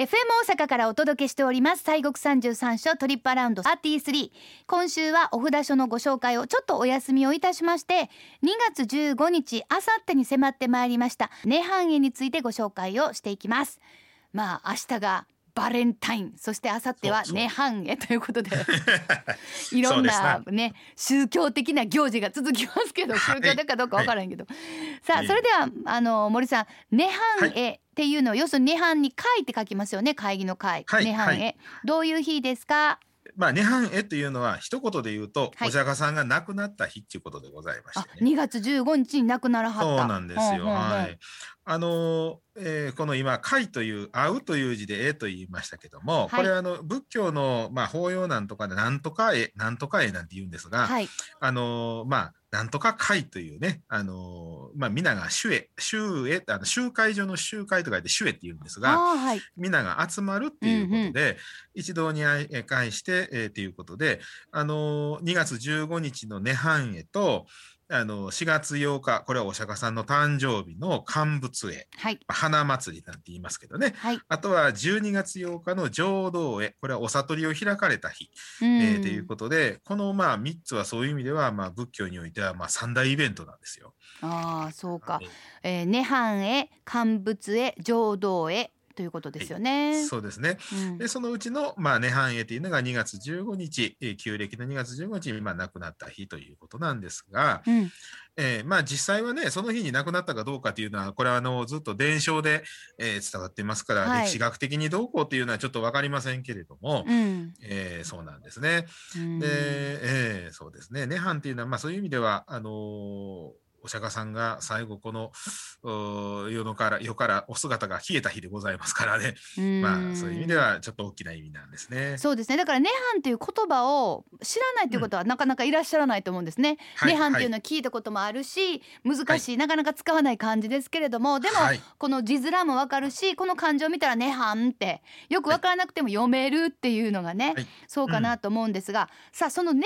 FM 大阪からお届けしております。西国三十三所トリップアラウンド33今週はお札所のご紹介をちょっとお休みをいたしまして2月15日あさってに迫ってまいりました。涅槃絵についてご紹介をしていきます。まあ明日がバレンタインそしてあさっては涅槃絵ということで いろんなね宗教的な行事が続きますけど宗教的かどうかわからんけど、はい、さあそれではあの森さん涅槃絵っていうのを、要するに涅槃に会って書きますよね会議の会、はい、涅槃絵、どういう日ですか？まあ、涅槃絵というのは一言で言うと、はい、お釈迦さんが亡くなった日っていうことでございまして、ね、2月15日に亡くならはった。そうなんですよ、はい。あのえー、この今「会」という「会う」という字で「絵」と言いましたけども、はい、これはあの仏教の、まあ、法要なんとかで「なんとか絵」「なんとか絵」なんて言うんですが、はい、あのまあなんとか会というね、あのまあ、皆が主へ、主へ、あの集会所の集会と書いて主へって言うんですが、はい、皆が集まるっていうことで、うんうん、一堂に会して、えー、ということで、あの2月15日の涅槃へと、あの4月8日これはお釈迦さんの誕生日の乾物絵、はい、花祭りなんて言いますけどね、はい、あとは12月8日の浄土絵これはお悟りを開かれた日、えー、ということでこのまあ3つはそういう意味ではまあ仏教においてはまあ三大イベントなんですよ。あそうか、えー、涅槃絵乾物絵浄土絵ということですよね。はい、そうですね。うん、でそのうちのまあ涅槃絵というのが2月15日、えー、旧暦の2月15日にまあ亡くなった日ということなんですが、うん、えー、まあ実際はねその日に亡くなったかどうかというのはこれはあのずっと伝承で、えー、伝わっていますから、はい、歴史学的にどうこうというのはちょっと分かりませんけれども、うん、えー、そうなんですね。で、えー、そうですね。涅槃っていうのはまあそういう意味ではあのーお釈迦さんが最後この世のから世からお姿が消えた日でございますからねまあそういう意味ではちょっと大きな意味なんですね。そうですねだから涅槃という言葉を知らないということはなかなかいらっしゃらないと思うんですね。うん、涅槃っていうのは聞いたこともあるし、難しい、はい、なかなか使わない漢字ですけれどもでも、はい、この字面もわかるしこの漢字を見たら涅槃ってよくわからなくても読めるっていうのがね、はい、そうかなと思うんですが、うん、さあその涅槃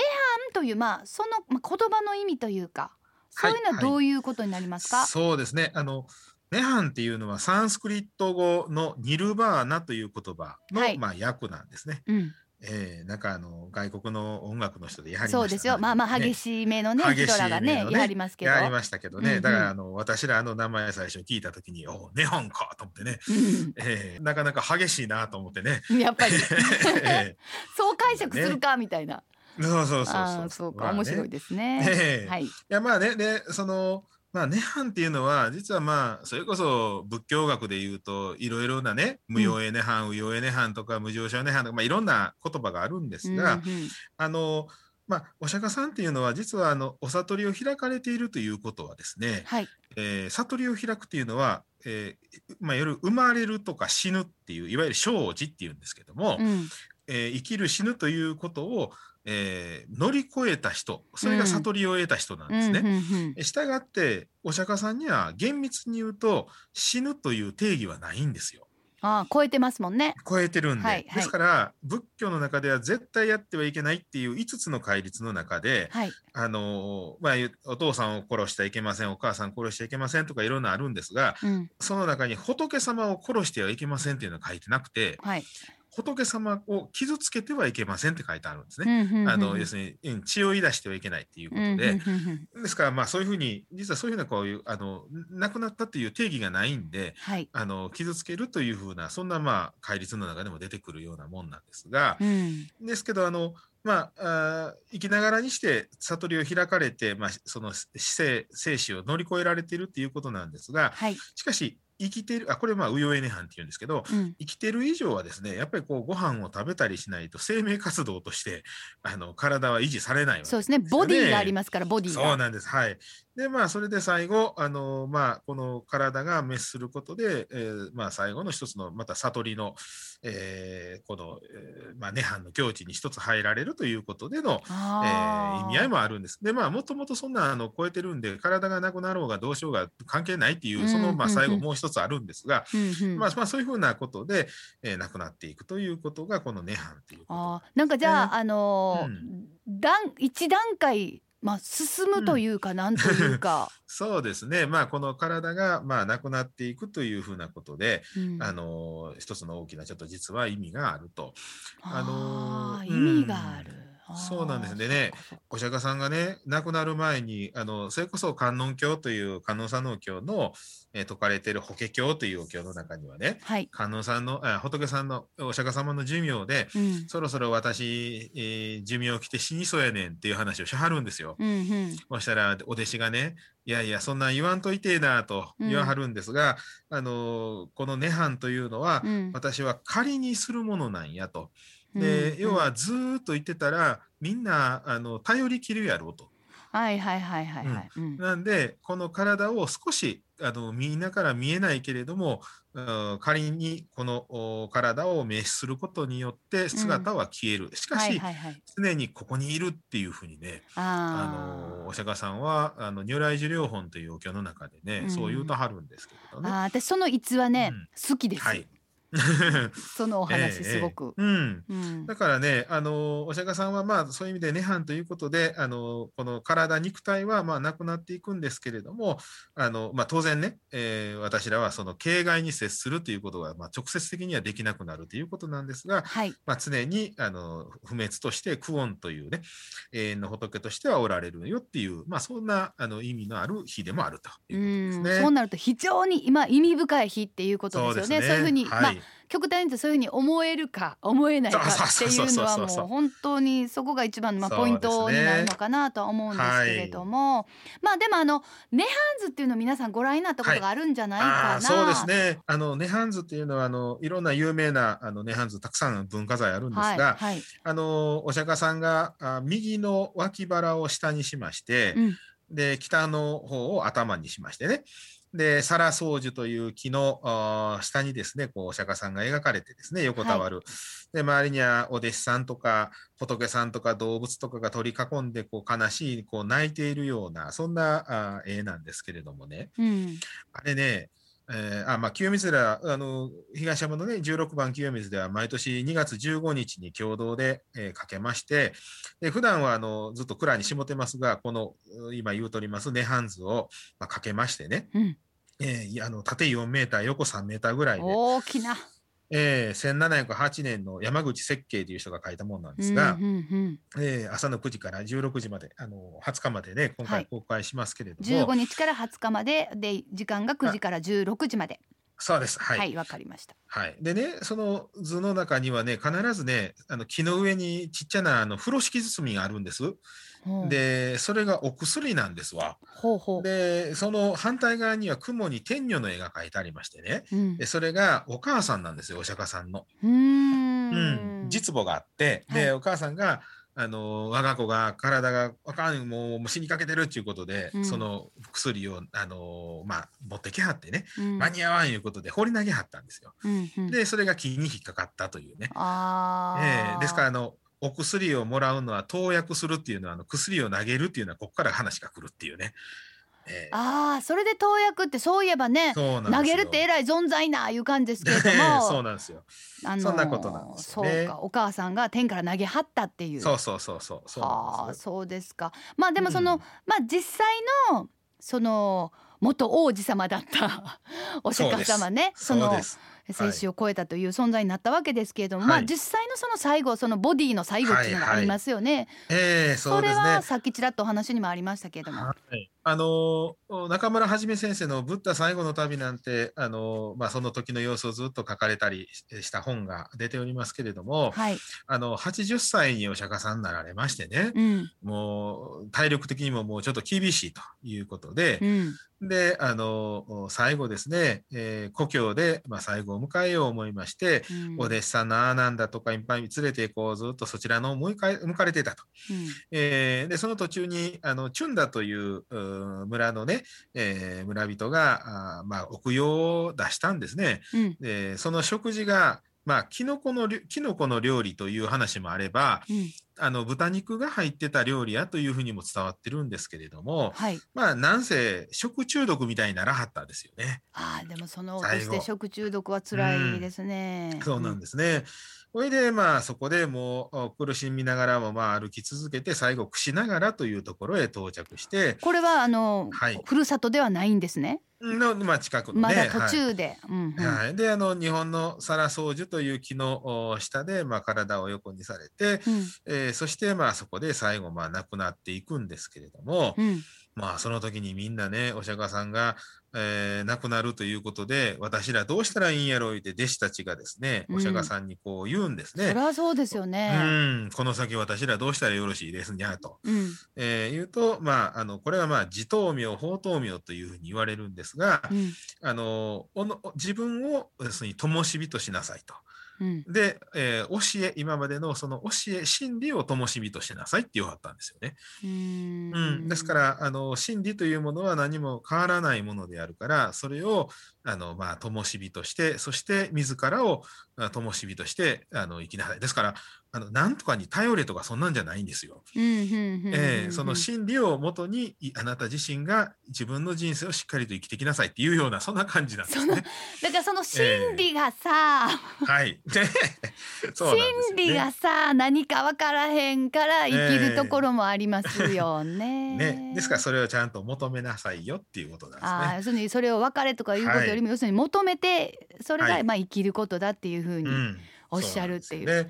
というまあその、まあ、言葉の意味というか。そういうのはどういうことになりますか、はいはい、そうですね。あのネハンっていうのはサンスクリット語のニルバーナという言葉の、はい、まあ訳なんですね。うん。えー、なんかあの外国の音楽の人でやはり、ね、そうですよ。まあまあ激しめのねヒトラーがねやりますけど。やりましたけどね、うんうん、だからあの私らあの名前最初聞いた時におネホンかと思ってね、うん、えー、なかなか激しいなと思ってね。やっぱり、えー、そう解釈するか、みたいなそうそうそうそう。か、面白いですね。はい。いやまあねでそのまあ涅槃っていうのは実はまあそれこそ仏教学でいうといろいろなね無用へ涅槃、無用へ涅槃とか無常者涅槃とかまあいろんな言葉があるんですが、うんうん、あのまあ、お釈迦さんっていうのは実はあのお悟りを開かれているということはですね、はい。えー、悟りを開くっていうのは、えーまあ、いわゆる生まれるとか死ぬっていういわゆる生死っていうんですけども、うん、えー、生きる死ぬということをえー、乗り越えた人それが悟りを得た人なんですね。したがってお釈迦さんには厳密に言うと死ぬという定義はないんですよ。ああ超えてますもんね。超えてるんで、はいはい、ですから仏教の中では絶対やってはいけないっていう5つの戒律の中で、はい、あのまあ、お父さんを殺してはいけませんお母さん殺してはいけませんとかいろんなあるんですが、うん、その中に仏様を殺してはいけませんっていうのは書いてなくて、はい、仏様を傷つけてはいけませんって書いてあるんですね。あの要するに血を出してはいけないっていうことで、ですからまあそういうふうに実はそういうふうなこういうあの亡くなったという定義がないんで、はい、あの傷つけるというふうなそんなまあ戒律の中でも出てくるようなもんなんですが、うん、ですけどあのまあ、あ生きながらにして悟りを開かれて、まあ、その死生生死を乗り越えられているということなんですが、はい、しかし生きてるあこれまあウヨエネハンっていうんですけど、うん、生きてる以上はですねやっぱりこうご飯を食べたりしないと生命活動としてあの体は維持されないわけです、ね、そうですね。ボディがありますからボディそうなんです。はいでまあそれで最後あのまあこの体が滅することで、えー、まあ最後の一つのまた悟りの、えー、この、えー、まあ涅槃の境地に一つ入られるということでの、えー、意味合いもあるんです。でまあもともとそんなあの超えてるんで体がなくなろうがどうしようが関係ないっていうそのまあ最後もう一つあるんですが、まあまあそういうふうなことで、えー、亡くなっていくということがこの涅槃っていうこと。あなんかじゃあ、あのーうん、段一段階まあ、進むというか、なんというか。そうですね、まあ、この体がまあなくなっていくというふうなことで、うん、あの一つの大きなちょっと実は意味があると。あの意味がある。そうなんです。でね、お釈迦さんがね、亡くなる前に、あのそれこそ観音経という観音さんの経の、えー、説かれている法華経というお経の中にはね、はい、観音さんのあ仏さんのお釈迦様の寿命で、うん、そろそろ私、えー、寿命来て死にそうやねんっていう話をしはるんですよ。うんうん、そしたらお弟子がね、いやいや、そんなん言わんといてえなと言わはるんですが、うん、あのこの涅槃というのは、うん、私は仮にするものなんやと。で、うん、要はずっと言ってたらみんなあの頼りきるやろうと。はいはいはいはいはい。うん、なんでこの体を少しあのみんなから見えないけれども仮にこの体を滅することによって姿は消える、うん、しかし、はいはいはい、常にここにいるっていうふうにねあのお釈迦さんはあの如来寿療本というお経の中でね、うん、そう言うとはるんですけどね。あ私その逸話ね、好きです。はい そのお話すごく、ええうん、だからねあのお釈迦さんはまあそういう意味で涅槃ということであのこの体肉体はまあなくなっていくんですけれどもあの、まあ、当然ね、えー、私らはその形骸に接するということが、まあ、直接的にはできなくなるということなんですが、はい、まあ、常にあの不滅としてクオンというね永遠の仏としてはおられるよっていう、まあ、そんなあの意味のある日でもあるということですね。そうなると非常に今意味深い日っていうことですよね。そう、ね、いうふうに、はい、まあ極端にそういうふうに思えるか思えないかっていうのはもう本当にそこが一番のまあポイントになるのかなとは思うんですけれども、はい、まあでもあのネハンズっていうの皆さんご覧になったことがあるんじゃないかな、はい、そうですね。あのネハンズっていうのはあのいろんな有名なあのネハンズたくさん文化財あるんですが、はい、あのお釈迦さんがあ右の脇腹を下にしまして、うん、で北の方を頭にしましてねで、サラ宗樹という木の下にですね、こうお釈迦さんが描かれてですね、横たわる。はい、で、周りにはお弟子さんとか、仏さんとか動物とかが取り囲んで、こう悲しい、こう泣いているような、そんなあ絵なんですけれどもね。うん、あれね、えー、あまあ、清水寺あの東山のね16番清水では毎年2月15日に共同で、えー、かけましてで普段はあのずっと蔵にしもてますがこの今言うとります涅槃図を、まあ、かけましてね、うん、えー、あの縦4メーター、横3メーターぐらいで、大きな。えー、1708年の山口設計という人が書いたものなんですが、うんうんうんえー、朝の9時から16時まで、あの20日までね、今回公開しますけれども、はい、15日から20日まで、で時間が9時から16時まで。そうです。はい。はい、わかりました。はい。でね、その図の中にはね、必ずね、あの木の上にちっちゃなあの風呂敷包みがあるんです。でそれがお薬なんですわ。ほうほうでその反対側には雲に天女の絵が描いてありましてね、うん、でそれがお母さんなんですよお釈迦さんの。うんうん実母があってで、はい、お母さんがあの我が子が体があかんもう死にかけてるっていうことで、うん、その薬をあの、まあ、持ってきはってね、うん、間に合わんいうことで放り投げはったんですよ。うんうん、でそれが木に引っかかったというね。あえー、ですからあのお薬をもらうのは投薬するっていうのはあの薬を投げるっていうのはここから話が来るっていうね。えー、ああそれで投薬ってそういえばね投げるってえらい存在ないう感じですけれども。そうなんですよ、あのー、そんなことなんですね。そうかお母さんが天から投げはったっていう。そうそうそうそう。そうああそうですか。まあでもその、うん、まあ実際のその元王子様だった お釈迦様ねその生死を超えたという存在になったわけですけれども、はい、まあ実際のその最後そのボディの最後っていうのがありますよね。はい。はい、えー、そ、ね、れはさっきちらっとお話にもありましたけれども。はい、あの中村はじめ先生の「ブッダ最後の旅」なんてあの、まあ、その時の様子をずっと書かれたりした本が出ておりますけれども、はい、あの80歳にお釈迦さんになられましてね、うん、もう体力的にももうちょっと厳しいということで、うん、であの最後ですね、えー、故郷で、まあ、最後を迎えよう思いまして、うん、お弟子さんのああなんだとかいっぱい連れてこうずっとそちらの向か向かれてたと、うん、えー、でその途中にあのチュンダという村のね、えー、村人があ、まあ、お供養を出したんですね、うん、でその食事がまあ、キノコのキノコの料理という話もあれば、うん、あの豚肉が入ってた料理やというふうにも伝わってるんですけれども、はい、まあなんせ食中毒みたいにならはったんですよね。あでもそのとして食中毒は辛いですね。うん、そうなんですね。それでまあそこでもう苦しみながらもまあ歩き続けて最後串ながらというところへ到着してこれはあの、はい、ふるさとではないんですね？の、まあ、近くの、ね、まだ途中で。はい、であの日本のサラソウジュという木の下で、まあ、体を横にされて、うん、えー、そして、まあ、そこで最後、まあ、亡くなっていくんですけれども、うん、まあその時にみんなねお釈迦さんが、えー、亡くなるということで私らどうしたらいいんやろうって弟子たちがですね、お釈迦さんにこう言うんですね。そりゃそうですよね。うん、この先私らどうしたらよろしいですにゃと、うん、えー、言うとまああのこれはまあ自頭名法頭名というふうに言われるんですが、うん、あのおの自分を要するに灯火としなさいと。うん、で、えー、教え今までのその教え真理を灯火としてなさいって言わはったんですよね。うん。うん。ですからあの真理というものは何も変わらないものであるからそれをあのまあ灯火としてそして自らを灯火としてあの生きなさい。ですからあのなんとかに頼れとかそんなんじゃないんですよ。えその真理をもとにあなた自身が自分の人生をしっかりと生きてきなさいっていうようなそんな感じなんですね。だからその真理がさ、えー、はい。真理がさ何か分からへんから生きるところもありますよね。ねですからそれをちゃんと求めなさいよっていうことなんですね。あ要するにそれを別れとかいうことよりも、要するに求めてそれがまあ生きることだっていうふうに。おっしゃるっていう。ね、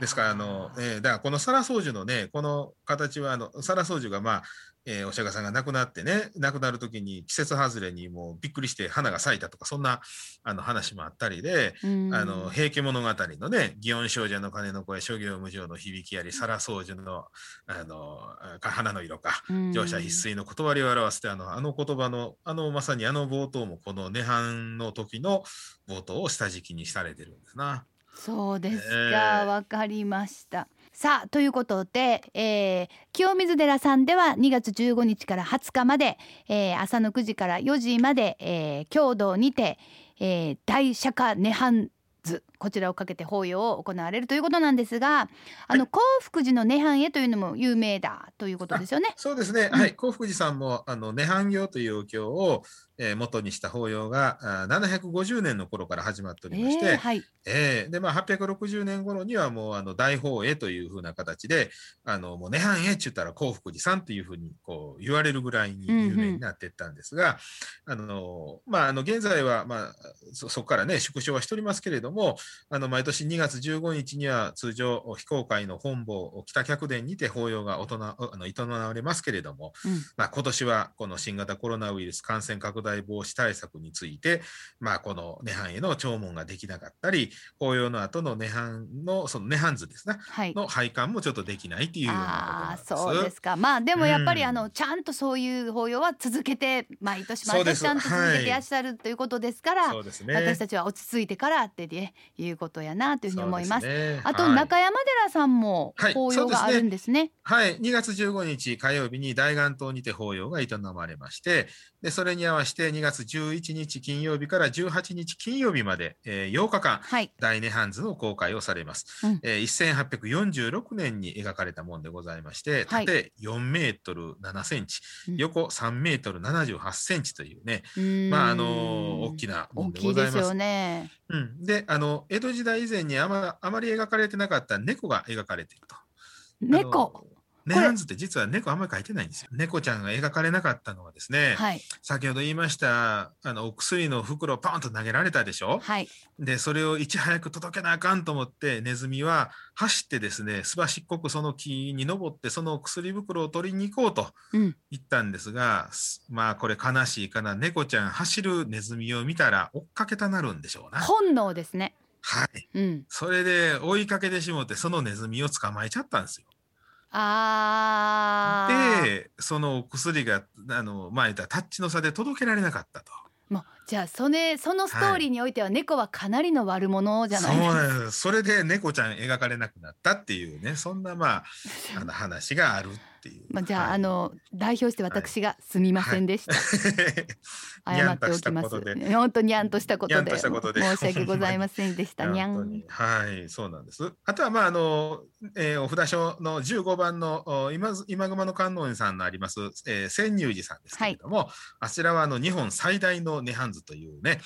ですからあの、えー、だからこのサラソウジュのねこの形はあのサラソウジュがまあえー、お釈迦さんが亡くなってね亡くなる時に季節外れにもうびっくりして花が咲いたとかそんなあの話もあったりで「あの平家物語」のね「祇園少女の鐘の声諸行無常の響きあり皿掃除のあの花の色か乗車必須の断りを表してあのあの言葉のあのまさにあの冒頭もこの涅槃の時の冒頭を下敷きにされてるんですな。そうですか、わ、かりました。さあということで、えー、清水寺さんでは2月15日から20日まで、えー、朝の9時から4時まで、えー、共同にて、えー、大釈迦涅槃図こちらをかけて法要を行われるということなんですがあの興福寺の涅槃絵というのも有名だということですよね。そうですね、うん、はい。興福寺さんもあの涅槃行というお経をえー、元にした法要があ750年の頃から始まっておりまして、えーはい。えー、でまあ、860年頃にはもうあの大法会というふうな形であのもう涅槃会って言ったら興福寺さんというふうにこう言われるぐらいに有名になっていったんですが、うんうん、あのまあ、あの現在は、まあ、そこからね縮小はしておりますけれどもあの毎年2月15日には通常非公開の本坊北客殿にて法要が大人あの営まれますけれども、うん、まあ、今年はこの新型コロナウイルス感染拡大大防止対策について、まあ、この涅槃への弔問ができなかったり、法要の後の涅槃の、その涅槃図ですね、はい、の拝観もちょっとできないっていうようなことそうですか。まあ、でもやっぱり、あの、ちゃんとそういう法要は続けて、毎年毎年ちゃんと続けていらっしゃるということですから、そうですね、私たちは落ち着いてからっていうことやなというふうに思います。すね、あと、中山寺さんも法要があるんですね。はい、はい、2月15日火曜日に大願島にて法要が営まれまして、でそれに合わせて2月11日金曜日から18日金曜日まで、えー、8日間、はい、大涅槃図の公開をされます、うん、えー、1846年に描かれたものでございまして縦4メートル7センチ、横3メートル78センチというね、うん、まああの大きなものでございます。すね、うん、であの江戸時代以前にあまあまり描かれてなかった猫が描かれていると。猫？ネハンズって実は猫あんまり描いてないんですよ。猫ちゃんが描かれなかったのはですね、はい、先ほど言いましたあのお薬の袋をパンと投げられたでしょ、はい、でそれをいち早く届けなあかんと思ってネズミは走ってですねすばしっこくその木に登ってその薬袋を取りに行こうと言ったんですが、うん、まあこれ悲しいかな猫ちゃん走るネズミを見たら追っかけたなるんでしょうな。本能ですね。はい、うん、それで追いかけてしもってそのネズミを捕まえちゃったんですよ。あでその薬があのまあタッチの差で届けられなかったと。もうじゃあそれそのストーリーにおいては猫はかなりの悪者じゃないですか、そうそれで猫ちゃん描かれなくなったっていうねそんなまああの話があるっていう。まあ、じゃあ、はい、あの代表して私がすみませんでした。はい、謝っておきます。本当にゃんとしたことで申し訳ございませんでした。にゃん。はい、そうなんです。あとはまああの、えー、お札書の15番の今今熊の観音さんのあります、えー、千入寺さんですけれども、はい、あちらはあの日本最大の涅槃図というね、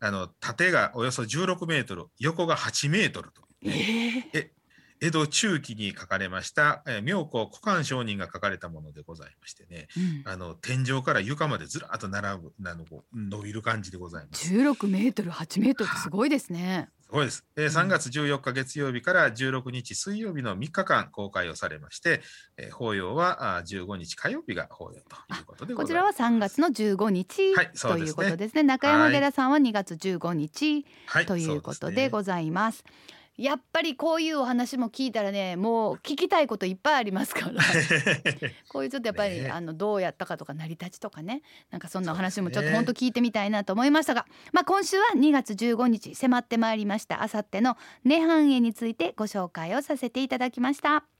あの縦がおよそ16メートル、横が8メートルと、ね。えー、え江戸中期に書かれました、えー、妙高古漢上人が書かれたものでございましてね、うん、あの天井から床までずらっと並ぶなの伸びる感じでございます。16メートル8メートルすごいですね。すごいです。えー、3月14日月曜日から16日水曜日の3日間公開をされまして、えー、法要はあ15日火曜日が法要ということでこちらは3月の15日、はい、ということですね。中山寺さんは2月15日、はい、ということでございます。はいやっぱりこういうお話も聞いたらねもう聞きたいこといっぱいありますから。こういうちょっとやっぱり、ね、あのどうやったかとか成り立ちとかねなんかそんなお話もちょっと本当聞いてみたいなと思いましたが、ね、まあ、今週は2月15日迫ってまいりましたあさっての涅槃絵についてご紹介をさせていただきました。